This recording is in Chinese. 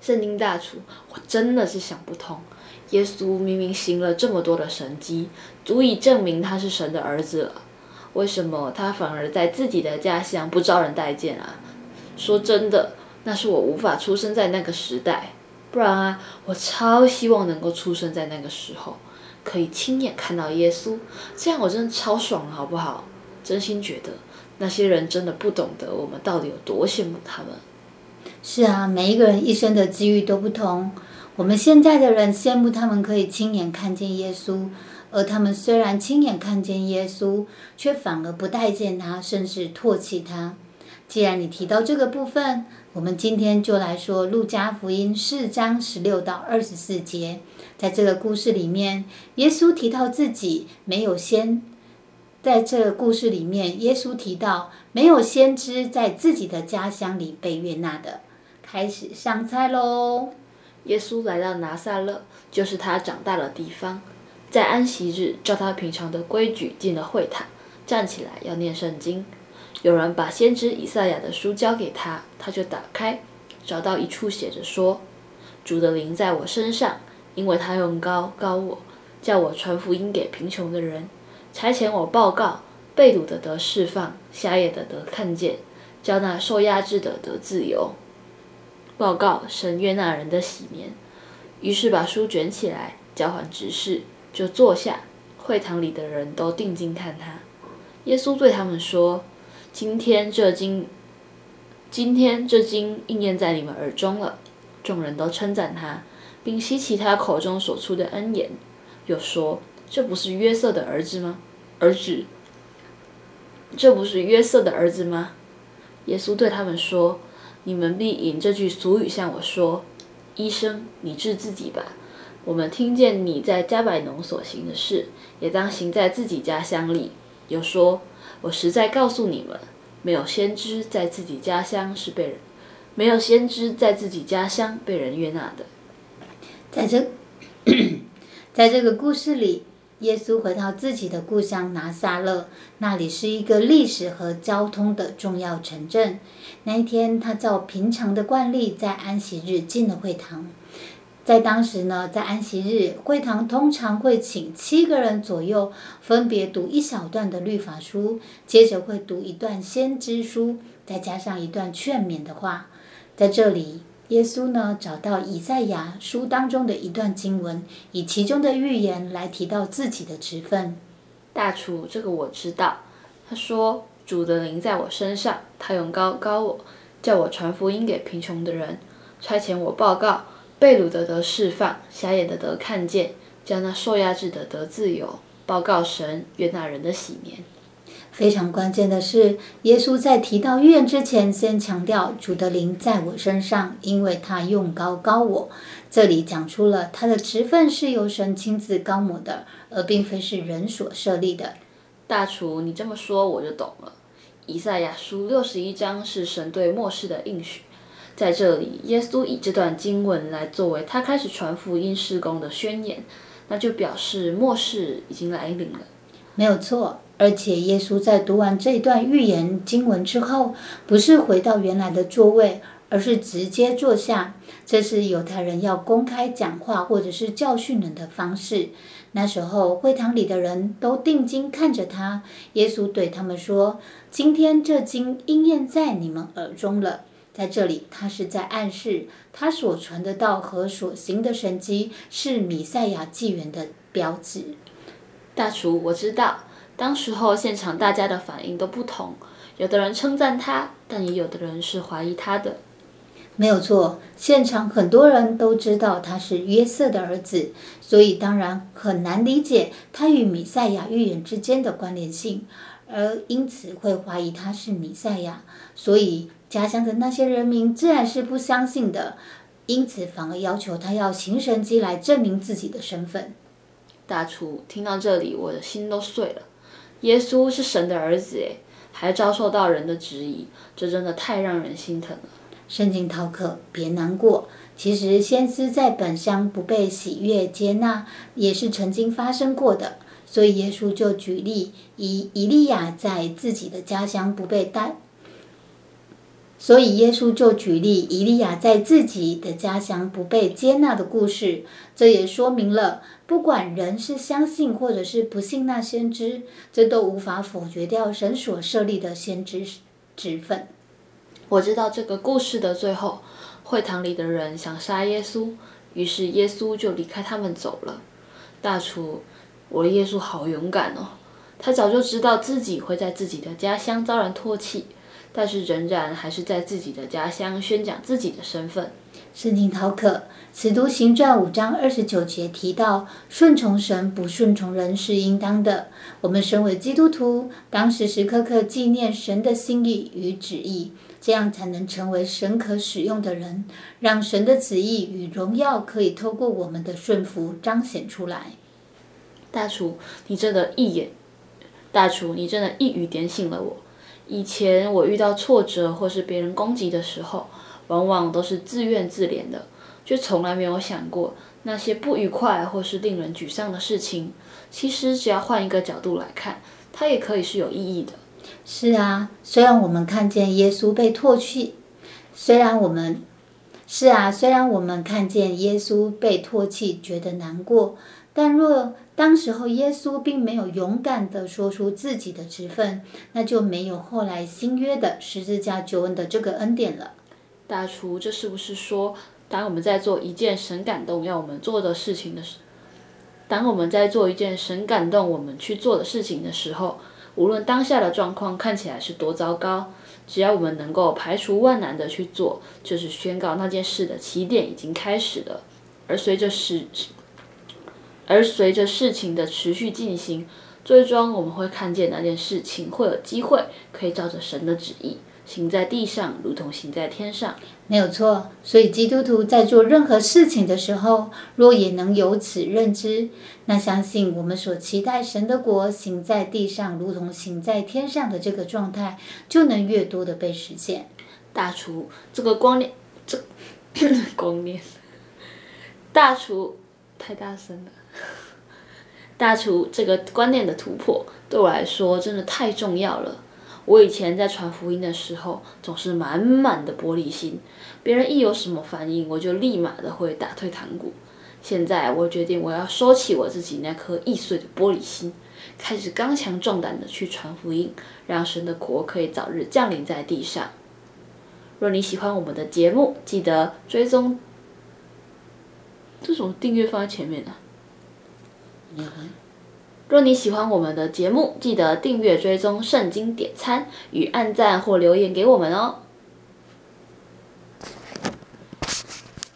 圣经大厨，我真的是想不通，耶稣明明行了这么多的神迹，足以证明他是神的儿子了，为什么他反而在自己的家乡不招人待见啊？说真的，那是我无法出生在那个时代，不然啊，我超希望能够出生在那个时候，可以亲眼看到耶稣，这样我真的超爽，好不好？真心觉得。那些人真的不懂得我们到底有多羡慕他们。是啊，每一个人一生的机遇都不同。我们现在的人羡慕他们可以亲眼看见耶稣，而他们虽然亲眼看见耶稣，却反而不待见他，甚至唾弃他。既然你提到这个部分，我们今天就来说《路加福音》四章十六到二十四节。在这个故事里面，耶稣提到自己没有先。在这个故事里面，耶稣提到没有先知在自己的家乡里被悦纳的。开始上菜喽！耶稣来到拿撒勒，就是他长大的地方。在安息日，照他平常的规矩进了会堂，站起来要念圣经。有人把先知以赛亚的书交给他，他就打开，找到一处写着说：“主的灵在我身上，因为他用高高我，叫我传福音给贫穷的人。”差遣我报告，被掳的得释放，瞎眼的得看见，叫那受压制的得自由。报告神约纳人的喜年。于是把书卷起来，交还执事，就坐下。会堂里的人都定睛看他。耶稣对他们说：“今天这经，今天这经应验在你们耳中了。”众人都称赞他，并吸其他口中所出的恩言，又说。这不是约瑟的儿子吗？儿子，这不是约瑟的儿子吗？耶稣对他们说：“你们必引这句俗语向我说：‘医生，你治自己吧。’我们听见你在加百农所行的事，也当行在自己家乡里。又说：‘我实在告诉你们，没有先知在自己家乡是被人，没有先知在自己家乡被人悦纳的。’在这，在这个故事里。”耶稣回到自己的故乡拿撒勒，那里是一个历史和交通的重要城镇。那一天，他照平常的惯例，在安息日进了会堂。在当时呢，在安息日，会堂通常会请七个人左右，分别读一小段的律法书，接着会读一段先知书，再加上一段劝勉的话。在这里。耶稣呢，找到以赛亚书当中的一段经文，以其中的预言来提到自己的职分。大厨，这个我知道。他说：“主的灵在我身上，他用高高我，叫我传福音给贫穷的人，差遣我报告被掳的得释放，瞎眼的得看见，叫那受压制的得自由，报告神悦纳人的喜年。”非常关键的是，耶稣在提到预言之前，先强调主的灵在我身上，因为他用高高我。这里讲出了他的职分是由神亲自高抹的，而并非是人所设立的。大厨，你这么说我就懂了。以赛亚书六十一章是神对末世的应许，在这里，耶稣以这段经文来作为他开始传福音施工的宣言，那就表示末世已经来临了。没有错。而且耶稣在读完这段预言经文之后，不是回到原来的座位，而是直接坐下。这是犹太人要公开讲话或者是教训人的方式。那时候会堂里的人都定睛看着他。耶稣对他们说：“今天这经应验在你们耳中了。”在这里，他是在暗示他所传的道和所行的神迹是弥赛亚纪元的标志。大厨，我知道。当时候现场大家的反应都不同，有的人称赞他，但也有的人是怀疑他的。没有错，现场很多人都知道他是约瑟的儿子，所以当然很难理解他与米赛亚预言之间的关联性，而因此会怀疑他是米赛亚。所以家乡的那些人民自然是不相信的，因此反而要求他要行神迹来证明自己的身份。大厨听到这里，我的心都碎了。耶稣是神的儿子，诶，还遭受到人的质疑，这真的太让人心疼了。圣经逃课，别难过。其实先知在本乡不被喜悦接纳，也是曾经发生过的。所以耶稣就举例，以以利亚在自己的家乡不被待，所以耶稣就举例以利亚在自己的家乡不被接纳的故事，这也说明了，不管人是相信或者是不信那先知，这都无法否决掉神所设立的先知职分。我知道这个故事的最后，会堂里的人想杀耶稣，于是耶稣就离开他们走了。大厨，我的耶稣好勇敢哦！他早就知道自己会在自己的家乡遭人唾弃。但是仍然还是在自己的家乡宣讲自己的身份。圣经陶可《使徒行传》五章二十九节提到，顺从神不顺从人是应当的。我们身为基督徒，当时时刻刻纪念神的心意与旨意，这样才能成为神可使用的人，让神的旨意与荣耀可以透过我们的顺服彰显出来。大厨，你真的一眼，大厨，你真的一语点醒了我。以前我遇到挫折或是别人攻击的时候，往往都是自怨自怜的，却从来没有想过那些不愉快或是令人沮丧的事情，其实只要换一个角度来看，它也可以是有意义的。是啊，虽然我们看见耶稣被唾弃，虽然我们是啊，虽然我们看见耶稣被唾弃，觉得难过。但若当时候耶稣并没有勇敢地说出自己的职分，那就没有后来新约的十字架救恩的这个恩典了。大厨，这是不是说，当我们在做一件神感动要我们做的事情的时，当我们在做一件神感动我们去做的事情的时候，无论当下的状况看起来是多糟糕，只要我们能够排除万难的去做，就是宣告那件事的起点已经开始了，而随着时。而随着事情的持续进行，最终我们会看见那件事情会有机会可以照着神的旨意行在地上，如同行在天上。没有错。所以基督徒在做任何事情的时候，若也能有此认知，那相信我们所期待神的国行在地上，如同行在天上的这个状态，就能越多的被实现。大厨，这个光念，这 光念，大厨太大声了。大厨这个观念的突破对我来说真的太重要了。我以前在传福音的时候总是满满的玻璃心，别人一有什么反应我就立马的会打退堂鼓。现在我决定我要收起我自己那颗易碎的玻璃心，开始刚强壮胆的去传福音，让神的国可以早日降临在地上。若你喜欢我们的节目，记得追踪。这种订阅放在前面的？若你喜欢我们的节目，记得订阅、追踪、圣经点餐与按赞或留言给我们哦。